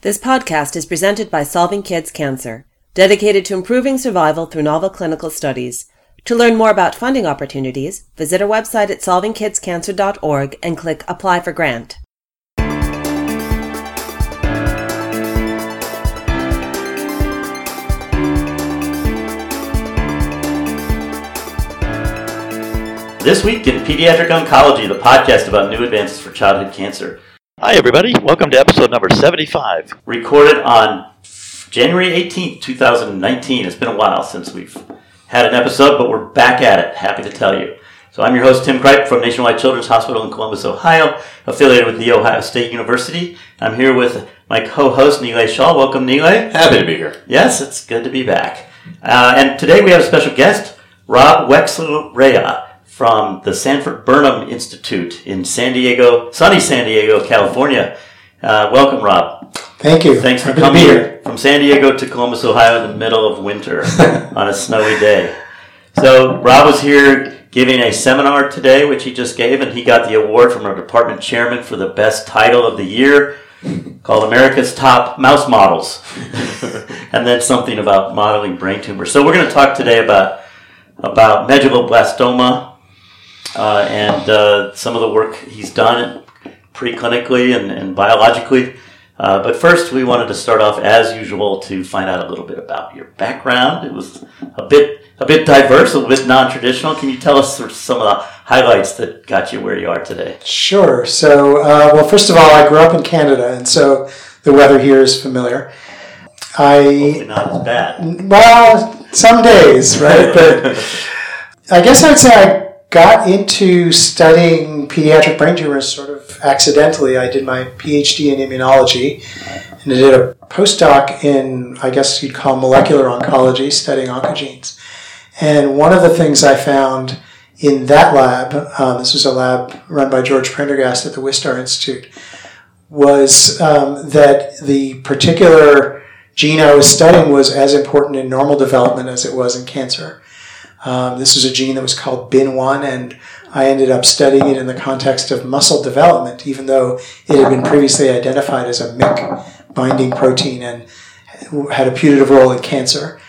This podcast is presented by Solving Kids Cancer, dedicated to improving survival through novel clinical studies. To learn more about funding opportunities, visit our website at solvingkidscancer.org and click Apply for Grant. This week in Pediatric Oncology, the podcast about new advances for childhood cancer. Hi, everybody. Welcome to episode number 75. Recorded on January 18th, 2019. It's been a while since we've had an episode, but we're back at it. Happy to tell you. So I'm your host, Tim Kripe from Nationwide Children's Hospital in Columbus, Ohio, affiliated with The Ohio State University. I'm here with my co-host, Nilay Shaw. Welcome, Nilay. Happy to be here. Yes, it's good to be back. Uh, and today we have a special guest, Rob Wexler-Rea from the Sanford Burnham Institute in San Diego, sunny San Diego, California. Uh, welcome, Rob. Thank you. Thanks for Happy coming here from San Diego to Columbus, Ohio, in the middle of winter on a snowy day. So, Rob was here giving a seminar today, which he just gave, and he got the award from our department chairman for the best title of the year called America's Top Mouse Models. and then something about modeling brain tumors. So, we're going to talk today about, about medulloblastoma uh, and uh, some of the work he's done preclinically and, and biologically. Uh, but first, we wanted to start off as usual to find out a little bit about your background. It was a bit a bit diverse, a bit non-traditional. Can you tell us some of the highlights that got you where you are today? Sure. So, uh, well, first of all, I grew up in Canada, and so the weather here is familiar. Hopefully I not as bad. well, some days, right? But I guess I'd say I got into studying pediatric brain tumors sort of accidentally. I did my PhD in immunology, and I did a postdoc in, I guess you'd call molecular oncology, studying oncogenes. And one of the things I found in that lab, um, this was a lab run by George Prendergast at the Wistar Institute, was um, that the particular gene I was studying was as important in normal development as it was in cancer. Um, this was a gene that was called BIN1, and I ended up studying it in the context of muscle development, even though it had been previously identified as a MYC binding protein and had a putative role in cancer.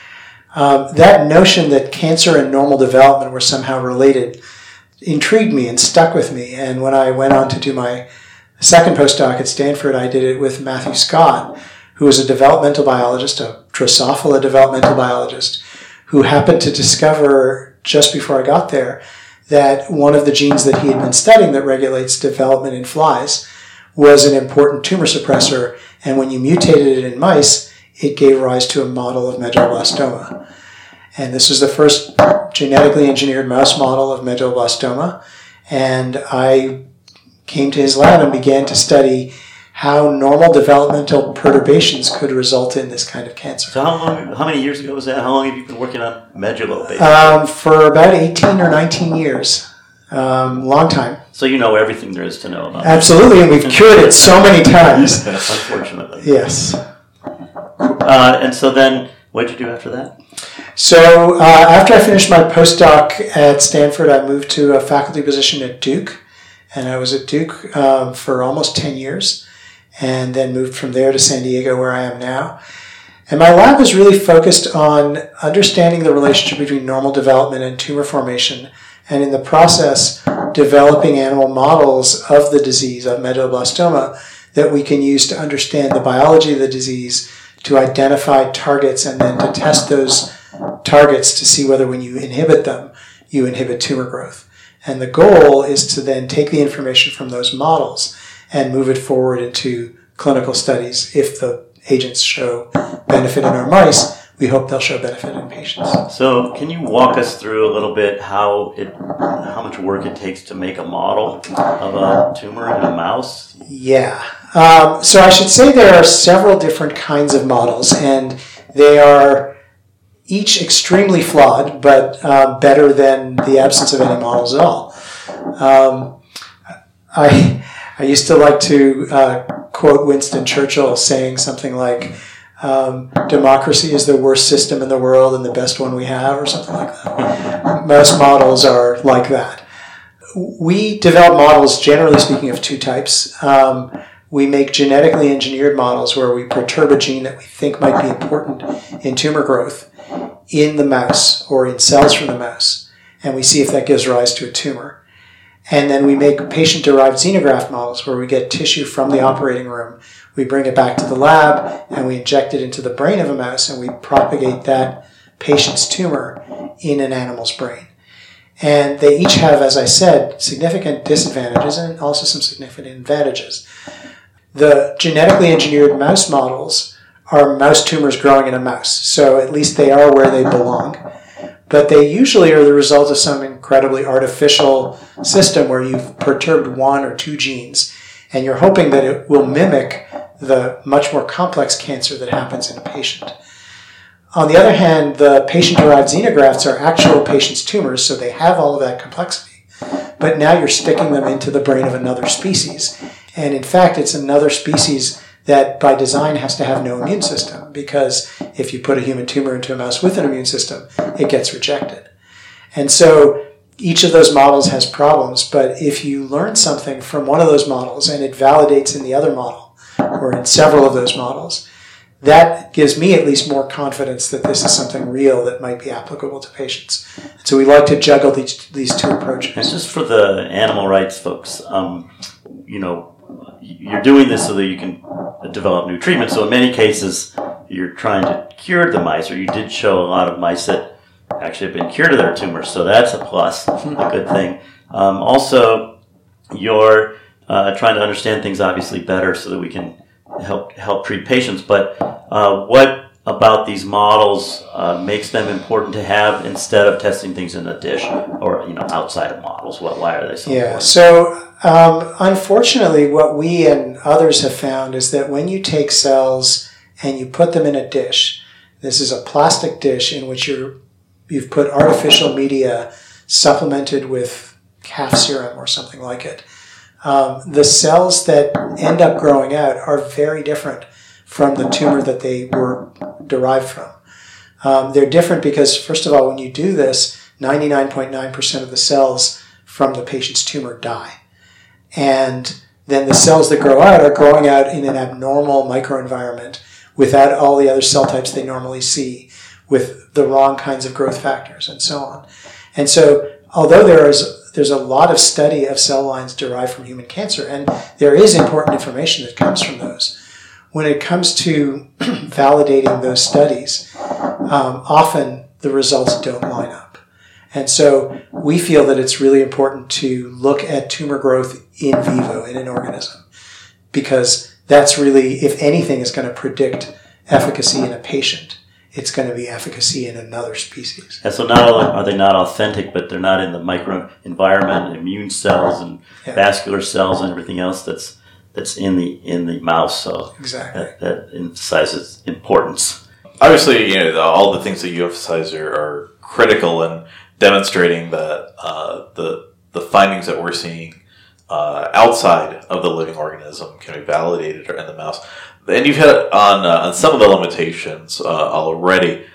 Um, that notion that cancer and normal development were somehow related intrigued me and stuck with me. And when I went on to do my second postdoc at Stanford, I did it with Matthew Scott, who is a developmental biologist, a Drosophila developmental biologist, who happened to discover just before I got there that one of the genes that he had been studying that regulates development in flies was an important tumor suppressor. And when you mutated it in mice, it gave rise to a model of medulloblastoma. And this was the first genetically engineered mouse model of medulloblastoma. And I came to his lab and began to study how normal developmental perturbations could result in this kind of cancer. So how long? How many years ago was that? How long have you been working on medullo? Um, for about 18 or 19 years. Um, long time. so you know everything there is to know about. It. Absolutely, and we've cured it so many times. Unfortunately. Yes. Uh, and so then, what did you do after that? So uh, after I finished my postdoc at Stanford, I moved to a faculty position at Duke, and I was at Duke um, for almost 10 years, and then moved from there to San Diego, where I am now. And my lab is really focused on understanding the relationship between normal development and tumor formation, and in the process, developing animal models of the disease of medulloblastoma that we can use to understand the biology of the disease, to identify targets, and then to test those targets to see whether when you inhibit them, you inhibit tumor growth. And the goal is to then take the information from those models and move it forward into clinical studies. If the agents show benefit in our mice, we hope they'll show benefit in patients. So, can you walk us through a little bit how it, how much work it takes to make a model of a tumor in a mouse? Yeah. Um, so I should say there are several different kinds of models, and they are each extremely flawed, but uh, better than the absence of any models at all. Um, I I used to like to uh, quote Winston Churchill saying something like. Um, democracy is the worst system in the world and the best one we have, or something like that. Most models are like that. We develop models, generally speaking, of two types. Um, we make genetically engineered models where we perturb a gene that we think might be important in tumor growth in the mouse or in cells from the mouse, and we see if that gives rise to a tumor. And then we make patient derived xenograft models where we get tissue from the operating room, we bring it back to the lab, and we inject it into the brain of a mouse, and we propagate that patient's tumor in an animal's brain. And they each have, as I said, significant disadvantages and also some significant advantages. The genetically engineered mouse models are mouse tumors growing in a mouse, so at least they are where they belong. But they usually are the result of some incredibly artificial system where you've perturbed one or two genes, and you're hoping that it will mimic the much more complex cancer that happens in a patient. On the other hand, the patient derived xenografts are actual patient's tumors, so they have all of that complexity. But now you're sticking them into the brain of another species. And in fact, it's another species that by design has to have no immune system because if you put a human tumor into a mouse with an immune system, it gets rejected. And so each of those models has problems, but if you learn something from one of those models and it validates in the other model or in several of those models, that gives me at least more confidence that this is something real that might be applicable to patients. So we like to juggle these, these two approaches. And just for the animal rights folks, um, you know, you're doing this so that you can develop new treatments. So in many cases, you're trying to cure the mice, or you did show a lot of mice that actually have been cured of their tumors. So that's a plus, a good thing. Um, also, you're uh, trying to understand things obviously better so that we can help help treat patients. But uh, what about these models uh, makes them important to have instead of testing things in a dish or you know outside of models? What why are they so Yeah. important? So um, unfortunately, what we and others have found is that when you take cells and you put them in a dish, this is a plastic dish in which you're you've put artificial media supplemented with calf serum or something like it. Um, the cells that end up growing out are very different from the tumor that they were derived from. Um, they're different because, first of all, when you do this, 99.9% of the cells from the patient's tumor die. And then the cells that grow out are growing out in an abnormal microenvironment without all the other cell types they normally see, with the wrong kinds of growth factors and so on. And so, although there is there's a lot of study of cell lines derived from human cancer, and there is important information that comes from those. When it comes to validating those studies, um, often the results don't line up. And so we feel that it's really important to look at tumor growth in vivo in an organism because that's really, if anything, is going to predict efficacy in a patient. It's going to be efficacy in another species. And so not only are they not authentic, but they're not in the micro environment, immune cells and Yeah. vascular cells and everything else that's that's in the in the mouse. So Exactly. that, that emphasizes importance. obviously, you know, the, all the things that you emphasize are, are critical in demonstrating that uh, the the findings that we're seeing uh, outside of the living organism can be validated in the mouse. And you've hit on uh, on some of the limitations uh, already.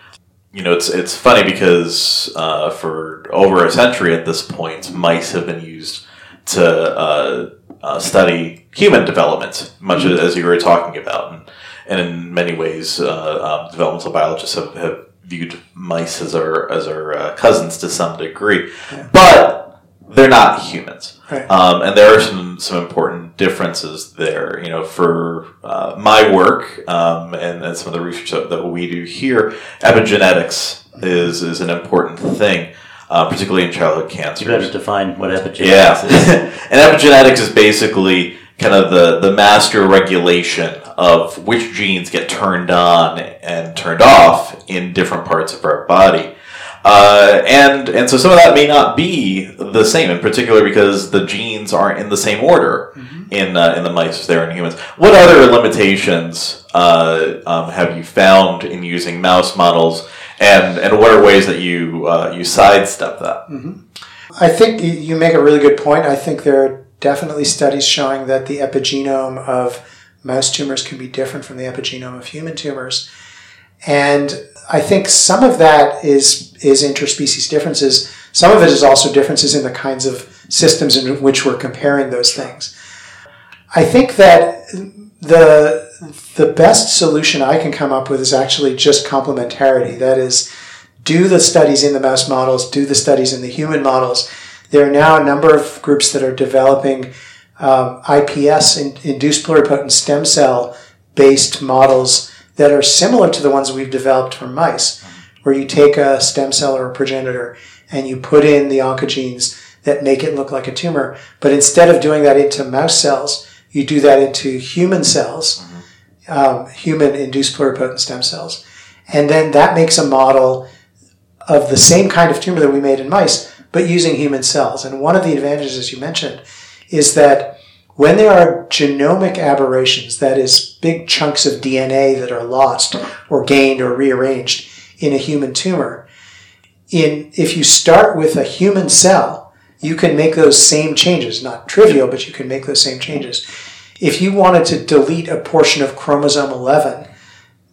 You know, it's it's funny because uh, for over a century at this point, mice have been used to uh, uh, study human development, much as, as you were talking about, and, and in many ways, uh, um, developmental biologists have, have viewed mice as our as our uh, cousins to some degree, but they're not humans. Right. Um, and there are some, some important differences there. You know, for uh, my work um, and, and some of the research that, that we do here, epigenetics is is an important thing, uh, particularly in childhood cancer. You better define what epigenetics Yeah, is. and epigenetics is basically kind of the, the master regulation of which genes get turned on and turned off in different parts of our body. Uh, and and so some of that may not be the same, in particular because the genes aren't in the same order in uh, in the mice as they're in humans. What other limitations uh, um, have you found in using mouse models, and and what are ways that you uh, you sidestep that? I think you- you make a really good point. I think there are definitely studies showing that the epigenome of mouse tumors can be different from the epigenome of human tumors. And I think some of that is is interspecies differences. Some of it is also differences in the kinds of systems in which we're comparing those things. I think that the the best solution I can come up with is actually just complementarity. That is, do the studies in the mouse models, do the studies in the human models. There are now a number of groups that are developing um, IPS, in, induced pluripotent stem cell based models that are similar to the ones we've developed for mice, where you take a stem cell or a progenitor and you put in the oncogenes that make it look like a tumor. But instead of doing that into mouse cells, you do that into human cells, um, human induced pluripotent stem cells. And then that makes a model of the same kind of tumor that we made in mice, but using human cells. And one of the advantages, as you mentioned, is that when there are genomic aberrations, that is, big chunks of DNA that are lost or gained or rearranged in a human tumor, in if you start with a human cell, you can make those same changes. Not trivial, but you can make those same changes. If you wanted to delete a portion of chromosome 11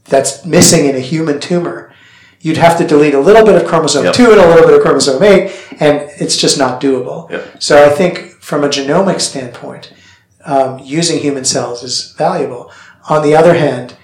that's missing in a human tumor, you'd have to delete a little bit of chromosome yep. 2 and a little bit of chromosome 8, and it's just not doable. Yep. So I think from a genomic standpoint, um, using human cells is valuable. On the other hand,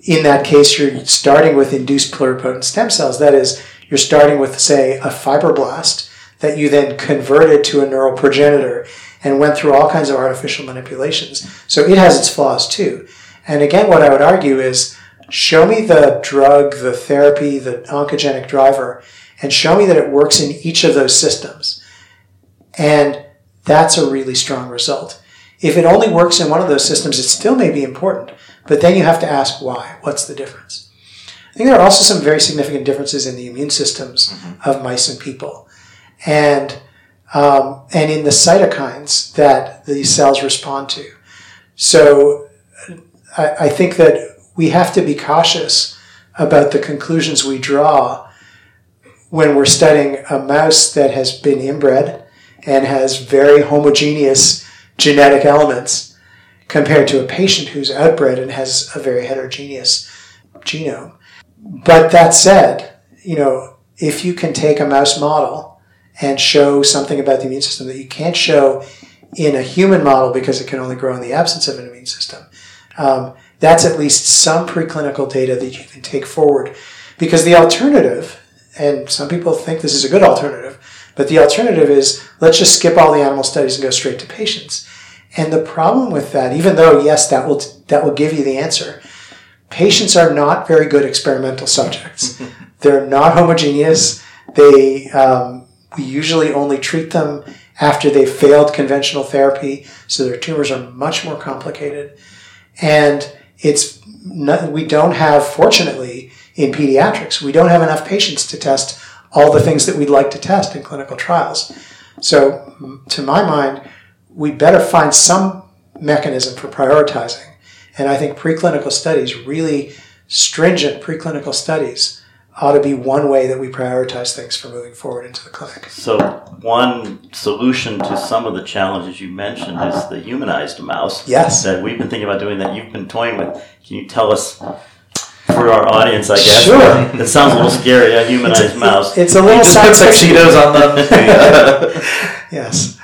in that case, you're starting with induced pluripotent stem cells. That is, you're starting with, say, a fibroblast that you then converted to a neural progenitor and went through all kinds of artificial manipulations. So it has its flaws too. And again, what I would argue is show me the drug, the therapy, the oncogenic driver, and show me that it works in each of those systems. And that's a really strong result. If it only works in one of those systems, it still may be important, but then you have to ask why. What's the difference? I think there are also some very significant differences in the immune systems mm-hmm. of mice and people, and um, and in the cytokines that these cells respond to. So I, I think that we have to be cautious about the conclusions we draw when we're studying a mouse that has been inbred and has very homogeneous genetic elements compared to a patient who's outbred and has a very heterogeneous genome. But that said, you know, if you can take a mouse model and show something about the immune system that you can't show in a human model because it can only grow in the absence of an immune system, um, that's at least some preclinical data that you can take forward. Because the alternative, and some people think this is a good alternative, but the alternative is let's just skip all the animal studies and go straight to patients. And the problem with that, even though yes, that will that will give you the answer, patients are not very good experimental subjects. They're not homogeneous. They um, we usually only treat them after they've failed conventional therapy, so their tumors are much more complicated. And it's not, we don't have, fortunately, in pediatrics, we don't have enough patients to test all the things that we'd like to test in clinical trials. So, to my mind, we better find some mechanism for prioritizing and I think preclinical studies, really stringent preclinical studies, ought to be one way that we prioritize things for moving forward into the clinic. So, one solution to some of the challenges you mentioned is the humanized mouse. Yes. That we've been thinking about doing that you've been toying with. Can you tell us? For our audience, I guess. Sure. It sounds a little scary, a humanized it's a, mouse. It's a little just put tuxedos on them. yes.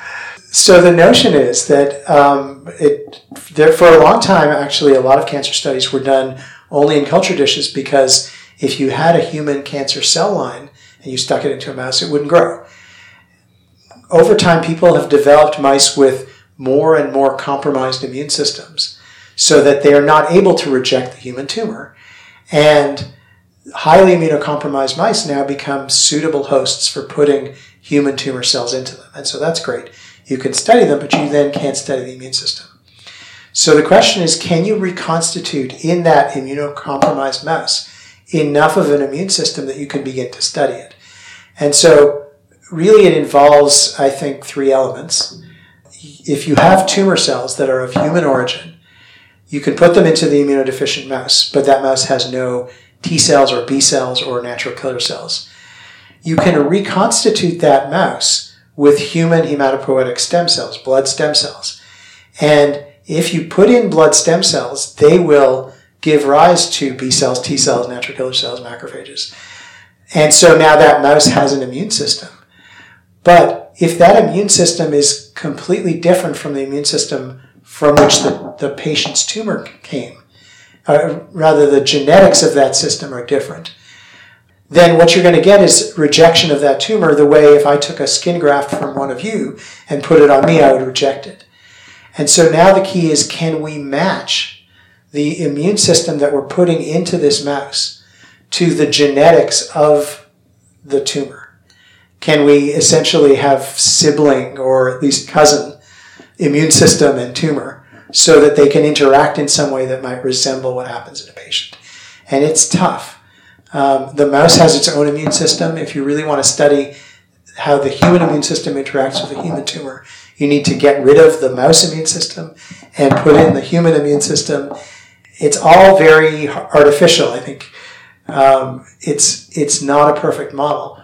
So the notion is that um, it, there, for a long time, actually, a lot of cancer studies were done only in culture dishes because if you had a human cancer cell line and you stuck it into a mouse, it wouldn't grow. Over time, people have developed mice with more and more compromised immune systems so that they are not able to reject the human tumor. And highly immunocompromised mice now become suitable hosts for putting human tumor cells into them. And so that's great. You can study them, but you then can't study the immune system. So the question is, can you reconstitute in that immunocompromised mouse enough of an immune system that you can begin to study it? And so really it involves, I think, three elements. If you have tumor cells that are of human origin, you can put them into the immunodeficient mouse, but that mouse has no T cells or B cells or natural killer cells. You can reconstitute that mouse with human hematopoietic stem cells, blood stem cells. And if you put in blood stem cells, they will give rise to B cells, T cells, natural killer cells, macrophages. And so now that mouse has an immune system. But if that immune system is completely different from the immune system from which the, the patient's tumor came, uh, rather the genetics of that system are different, then what you're going to get is rejection of that tumor the way if I took a skin graft from one of you and put it on me, I would reject it. And so now the key is can we match the immune system that we're putting into this mouse to the genetics of the tumor? Can we essentially have sibling or at least cousin immune system and tumor so that they can interact in some way that might resemble what happens in a patient? And it's tough. Um, the mouse has its own immune system. If you really want to study how the human immune system interacts with a human tumor, you need to get rid of the mouse immune system and put in the human immune system. It's all very artificial. I think um, it's it's not a perfect model,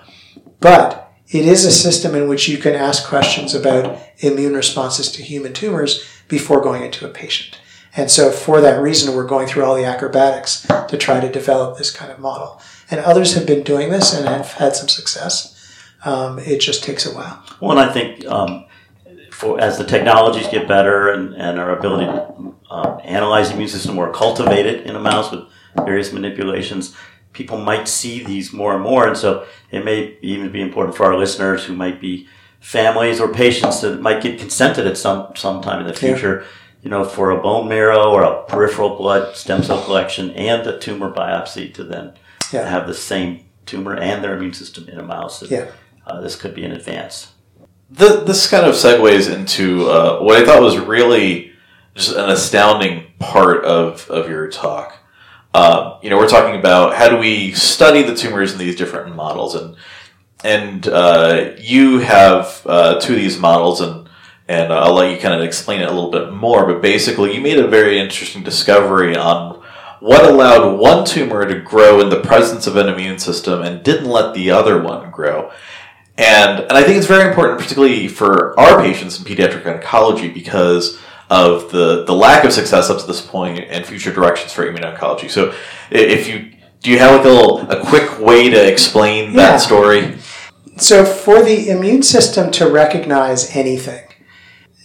but it is a system in which you can ask questions about immune responses to human tumors before going into a patient. And so, for that reason, we're going through all the acrobatics to try to develop this kind of model. And others have been doing this and have had some success. Um, it just takes a while. Well, and I think um, for as the technologies get better and, and our ability to uh, analyze the immune system or cultivate it in a mouse with various manipulations, people might see these more and more. And so it may even be important for our listeners who might be families or patients that might get consented at some sometime in the future. Yeah. You know, for a bone marrow or a peripheral blood stem cell collection and a tumor biopsy to then yeah. have the same tumor and their immune system in a mouse. Yeah. Uh, this could be an advance. The, this kind of segues into uh, what I thought was really just an astounding part of, of your talk. Uh, you know, we're talking about how do we study the tumors in these different models, and and uh, you have uh, two of these models, and and I'll let you kind of explain it a little bit more. But basically, you made a very interesting discovery on what allowed one tumor to grow in the presence of an immune system and didn't let the other one grow. And, and I think it's very important, particularly for our patients in pediatric oncology, because of the, the lack of success up to this point and future directions for immuno-oncology. So if you, do you have like a little, a quick way to explain yeah. that story? So for the immune system to recognize anything,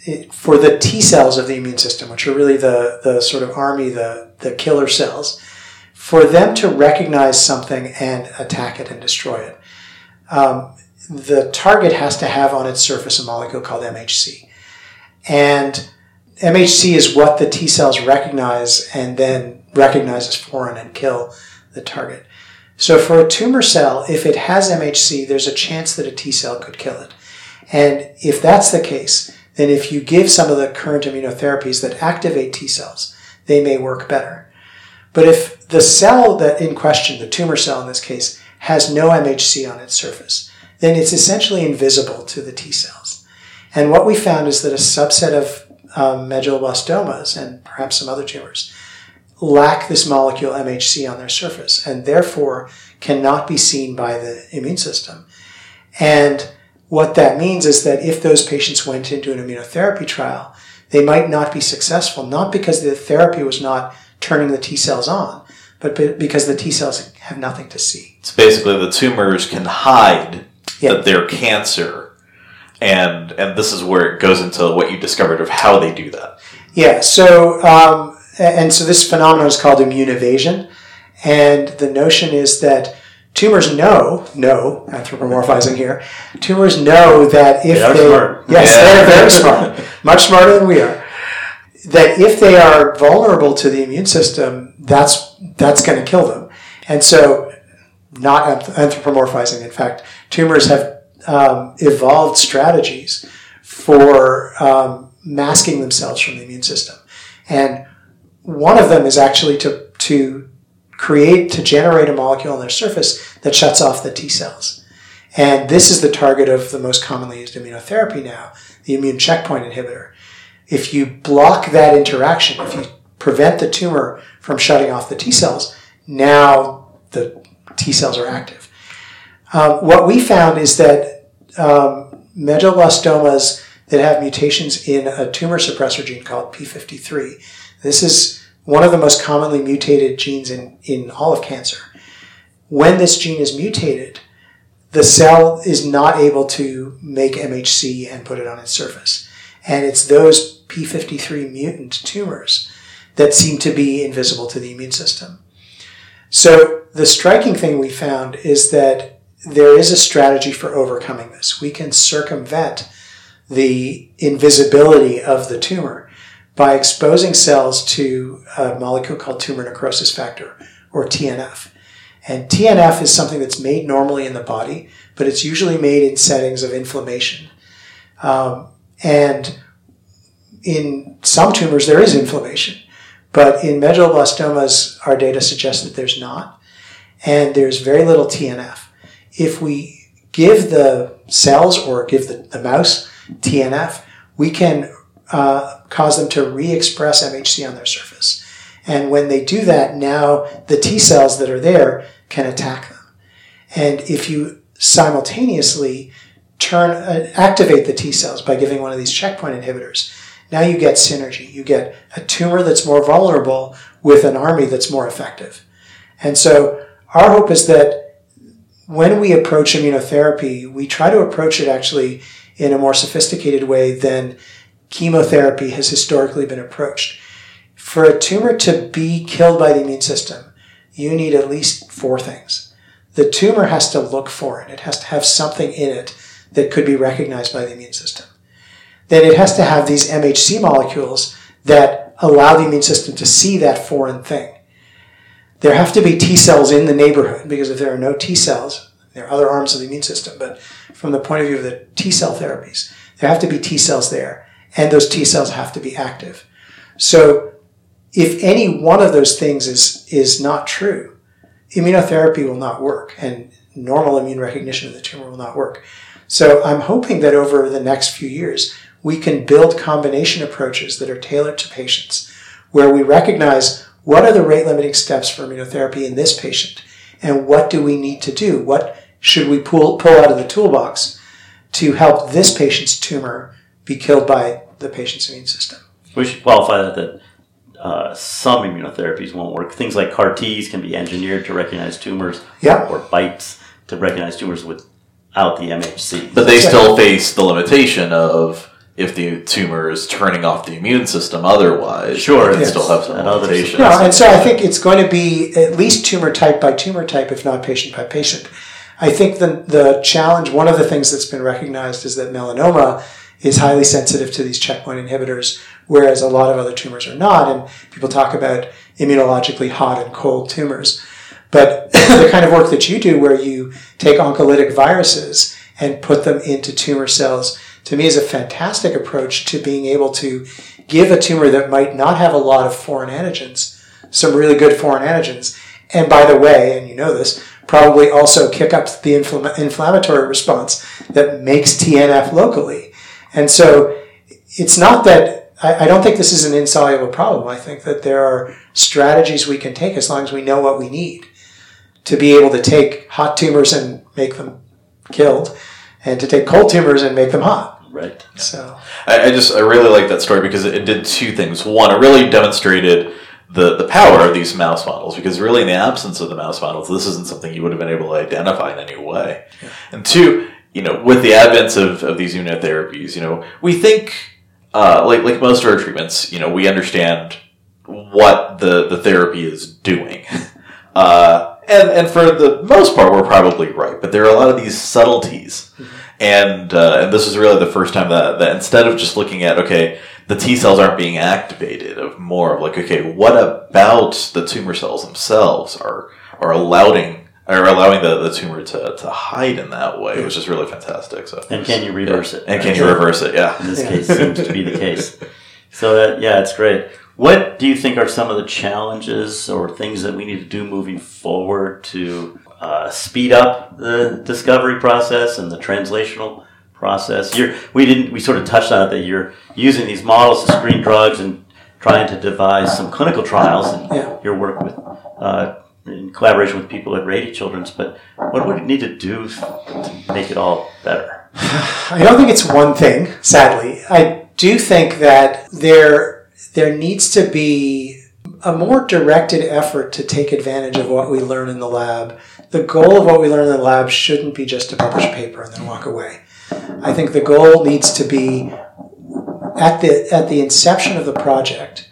it, for the T cells of the immune system, which are really the, the sort of army, the, the killer cells, for them to recognize something and attack it and destroy it, um, the target has to have on its surface a molecule called MHC. And MHC is what the T cells recognize and then recognize as foreign and kill the target. So for a tumor cell, if it has MHC, there's a chance that a T cell could kill it. And if that's the case, then if you give some of the current immunotherapies that activate T cells, they may work better. But if the cell that in question, the tumor cell in this case, has no MHC on its surface, then it's essentially invisible to the T cells. And what we found is that a subset of um, medulloblastomas and perhaps some other tumors lack this molecule MHC on their surface and therefore cannot be seen by the immune system. And what that means is that if those patients went into an immunotherapy trial, they might not be successful, not because the therapy was not turning the T cells on, but because the T cells have nothing to see. It's basically the tumors can hide yeah. that they're cancer. And and this is where it goes into what you discovered of how they do that. Yeah. So um, and so this phenomenon is called immune evasion, and the notion is that tumors know know anthropomorphizing here. Tumors know that if they, they smart. yes, yeah. they're very smart, much smarter than we are. That if they are vulnerable to the immune system, that's that's going to kill them. And so, not anthropomorphizing. In fact, tumors have um, evolved strategies for um, masking themselves from the immune system. And one of them is actually to, to create, to generate a molecule on their surface that shuts off the T cells. And this is the target of the most commonly used immunotherapy now, the immune checkpoint inhibitor. If you block that interaction, if you prevent the tumor from shutting off the T cells, now the T cells are active. Um, what we found is that um, medulloblastomas that have mutations in a tumor suppressor gene called P53, this is one of the most commonly mutated genes in, in all of cancer. When this gene is mutated, the cell is not able to make MHC and put it on its surface. And it's those p53 mutant tumors that seem to be invisible to the immune system. So the striking thing we found is that there is a strategy for overcoming this. We can circumvent the invisibility of the tumor by exposing cells to a molecule called tumor necrosis factor, or TNF. And TNF is something that's made normally in the body, but it's usually made in settings of inflammation. Um, and in some tumors, there is inflammation. But in medulloblastomas, our data suggests that there's not. And there's very little TNF. If we give the cells or give the, the mouse TNF, we can uh, cause them to re express MHC on their surface. And when they do that, now the T cells that are there can attack them. And if you simultaneously turn uh, activate the T cells by giving one of these checkpoint inhibitors, now you get synergy. You get a tumor that's more vulnerable with an army that's more effective. And so our hope is that when we approach immunotherapy, we try to approach it actually in a more sophisticated way than chemotherapy has historically been approached. For a tumor to be killed by the immune system, you need at least four things. The tumor has to look for it. It has to have something in it that could be recognized by the immune system. Then it has to have these MHC molecules that allow the immune system to see that foreign thing. There have to be T cells in the neighborhood because if there are no T cells, there are other arms of the immune system, but from the point of view of the T cell therapies, there have to be T cells there, and those T cells have to be active. So if any one of those things is, is not true, immunotherapy will not work, and normal immune recognition of the tumor will not work. So I'm hoping that over the next few years, we can build combination approaches that are tailored to patients, where we recognize what are the rate limiting steps for immunotherapy in this patient, and what do we need to do? What should we pull, pull out of the toolbox to help this patient's tumor be killed by the patient's immune system? We should qualify that, that uh, some immunotherapies won't work. Things like CAR Ts can be engineered to recognize tumors, Yeah. or BiTEs to recognize tumors without the MHC. But they still face the limitation of if the tumor is turning off the immune system otherwise. Sure, they yes. still have some And limitations. No, and so I think it's going to be at least tumor type by tumor type, if not patient by patient. I think the, the challenge, one of the things that's been recognized is that melanoma is highly sensitive to these checkpoint inhibitors, whereas a lot of other tumors are not. And people talk about immunologically hot and cold tumors. But the kind of work that you do, where you take oncolytic viruses and put them into tumor cells, to me is a fantastic approach to being able to give a tumor that might not have a lot of foreign antigens some really good foreign antigens. And by the way, and you know this, probably also kick up the infl- inflammatory response that makes TNF locally. And so it's not that I, I don't think this is an insoluble problem. I think that there are strategies we can take as long as we know what we need to be able to take hot tumors and make them killed, and to take cold tumors and make them hot. Right. So I, I just I really like that story because it, it did two things. One, it really demonstrated the the power of these mouse models because really in the absence of the mouse models, this isn't something you would have been able to identify in any way. And two, you know, with the advent of, of these immunotherapies, you know, we think uh, like like most of our treatments, you know, we understand what the the therapy is doing. Uh, and and for the most part, we're probably right, but there are a lot of these subtleties, and uh, and this is really the first time that that instead of just looking at okay, the T cells aren't being activated, of more of like okay, what about the tumor cells themselves are are allowing are allowing the, the tumor to, to hide in that way, which is really fantastic. So And can you reverse it? and can you reverse it? Yeah. in this case seems to be the case. So that yeah, it's great. What do you think are some of the challenges or things that we need to do moving forward to uh, speed up the discovery process and the translational process? You're, we didn't. We sort of touched on it that you're using these models to screen drugs and trying to devise some clinical trials and Yeah. your work with. Uh, in collaboration with people at Rady Children's, but what would we need to do to make it all better? I don't think it's one thing, sadly. I do think that there there needs to be a more directed effort to take advantage of what we learn in the lab. The goal of what we learn in the lab shouldn't be just to publish a paper and then walk away. I think the goal needs to be at the at the inception of the project,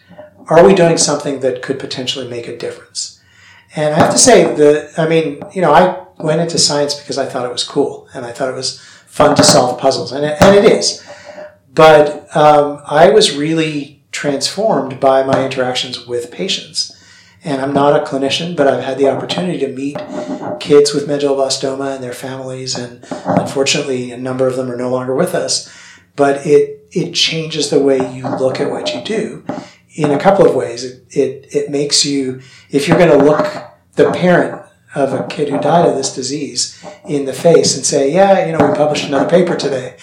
are we doing something that could potentially make a difference? And I have to say that I mean, you know, I went into science because I thought it was cool and I thought it was fun to solve puzzles, and it, and it is. But um, I was really transformed by my interactions with patients. And I'm not a clinician, but I've had the opportunity to meet kids with medulloblastoma and their families, and unfortunately, a number of them are no longer with us. But it it changes the way you look at what you do in a couple of ways. It it, it makes you, if you're going to look the parent of a kid who died of this disease in the face and say, "Yeah, you know, we published another paper today,"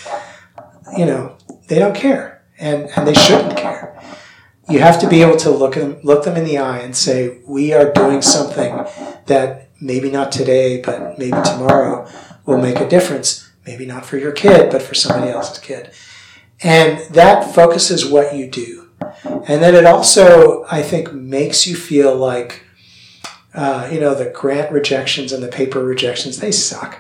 you know, they don't care, and and they shouldn't care. You have to be able to look them look them in the eye and say we are doing something that maybe not today but maybe tomorrow will make a difference. Maybe not for your kid but for somebody else's kid. And that focuses what you do and then it also i think makes you feel like uh, you know the grant rejections and the paper rejections they suck.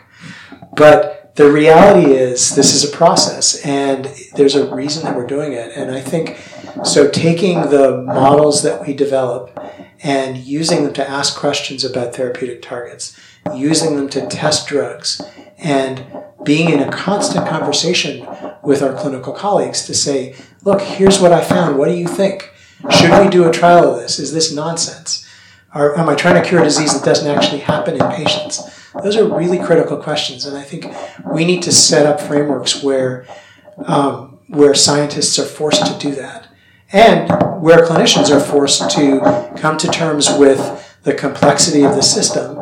But the reality is this is a process and there's a reason that we're doing it. And i think so taking the models that we develop and using them to ask questions about therapeutic targets using them to test drugs and being in a constant conversation with our clinical colleagues to say look here's what i found. What do you think? Should we do a trial of this? Is this nonsense? Or am i trying to cure a disease that doesn't actually happen in patients? Those are really critical questions, and I think we need to set up frameworks where um, where scientists are forced to do that, and where clinicians are forced to come to terms with the complexity of the system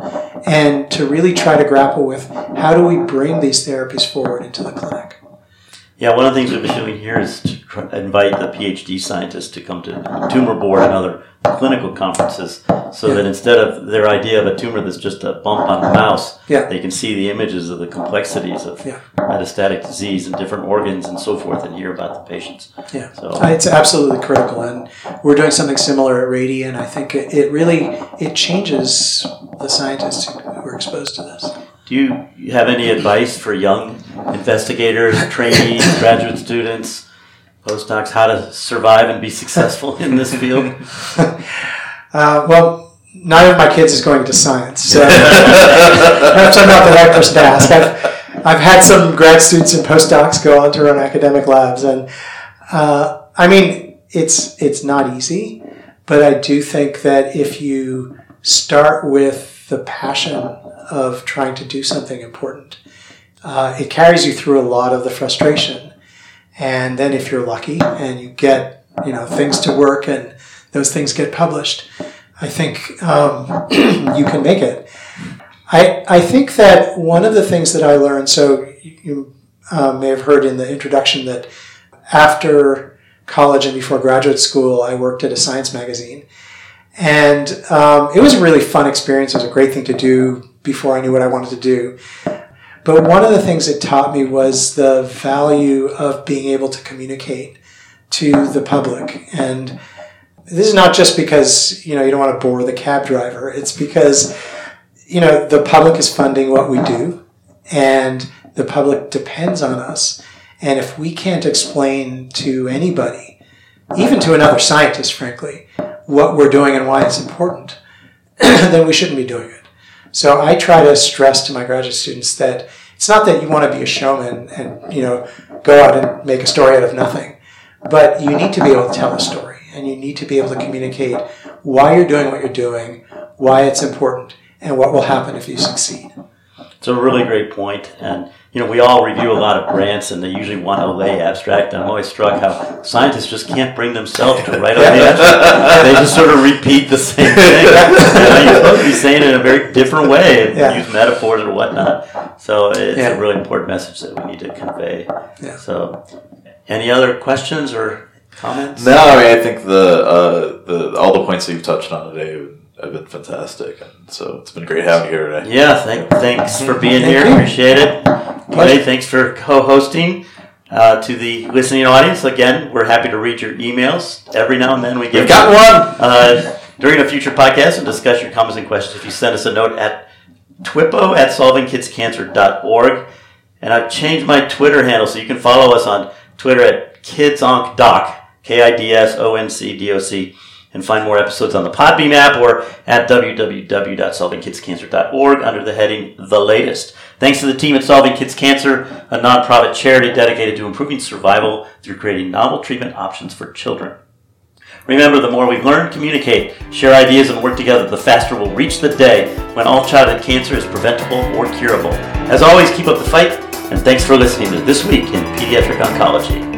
and to really try to grapple with how do we bring these therapies forward into the clinic. Yeah, one of the things we've been doing here is to invite the PhD scientists to come to tumor board and other clinical conferences so yeah. that instead of their idea of a tumor that's just a bump on a mouse, yeah. they can see the images of the complexities of yeah. metastatic disease and different organs and so forth and hear about the patients. Yeah, so uh, it's absolutely critical, and we're doing something similar at Rady, and I think it, it really it changes the scientists who are exposed to this. Do you have any advice for young investigators, trainees, graduate students? postdocs how to survive and be successful in this field? uh, well, neither of my kids is going to science, so perhaps I'm not the right person to ask. I've, I've had some grad students and postdocs go on to run academic labs, and uh, I mean, it's it's not easy, but I do think that if you start with the passion of trying to do something important, uh, it carries you through a lot of the frustration and then if you're lucky and you get, you know, things to work and those things get published, I think um, you can make it. I, I think that one of the things that I learned, so you uh, may have heard in the introduction that after college and before graduate school, I worked at a science magazine. And um, it was a really fun experience. It was a great thing to do before I knew what I wanted to do. But one of the things it taught me was the value of being able to communicate to the public. And this is not just because, you know, you don't want to bore the cab driver. It's because, you know, the public is funding what we do and the public depends on us. And if we can't explain to anybody, even to another scientist, frankly, what we're doing and why it's important, then we shouldn't be doing it. So I try to stress to my graduate students that it's not that you want to be a showman and you know go out and make a story out of nothing, but you need to be able to tell a story and you need to be able to communicate why you're doing what you're doing, why it's important, and what will happen if you succeed. It's a really great point, and you know, we all review a lot of grants and they usually want a lay abstract. And I'm always struck how scientists just can't bring themselves to write a lay abstract. They just sort of repeat the same thing. you know, you're supposed to be saying it in a very different way and yeah. use metaphors or whatnot. So it's yeah. a really important message that we need to convey. Yeah. So, any other questions or comments? No, I mean, I think the, uh, the all the points that you've touched on today have been fantastic. And so it's been great having you here today. Yeah, thank, thanks for being here. Appreciate it. Clay, thanks for co-hosting. Uh, to the listening audience, again, we're happy to read your emails. Every now and then we get got one uh, during a future podcast and discuss your comments and questions. If you send us a note at twippo at solvingkidscancer.org. And I've changed my Twitter handle so you can follow us on Twitter at at KidsOncDoc, K-I-D-S-O-N-C-D-O-C, and find more episodes on the Podbeam app or at www.solvingkidscancer.org under the heading The Latest. Thanks to the team at Solving Kids Cancer, a nonprofit charity dedicated to improving survival through creating novel treatment options for children. Remember, the more we learn, communicate, share ideas, and work together, the faster we'll reach the day when all childhood cancer is preventable or curable. As always, keep up the fight, and thanks for listening to This Week in Pediatric Oncology.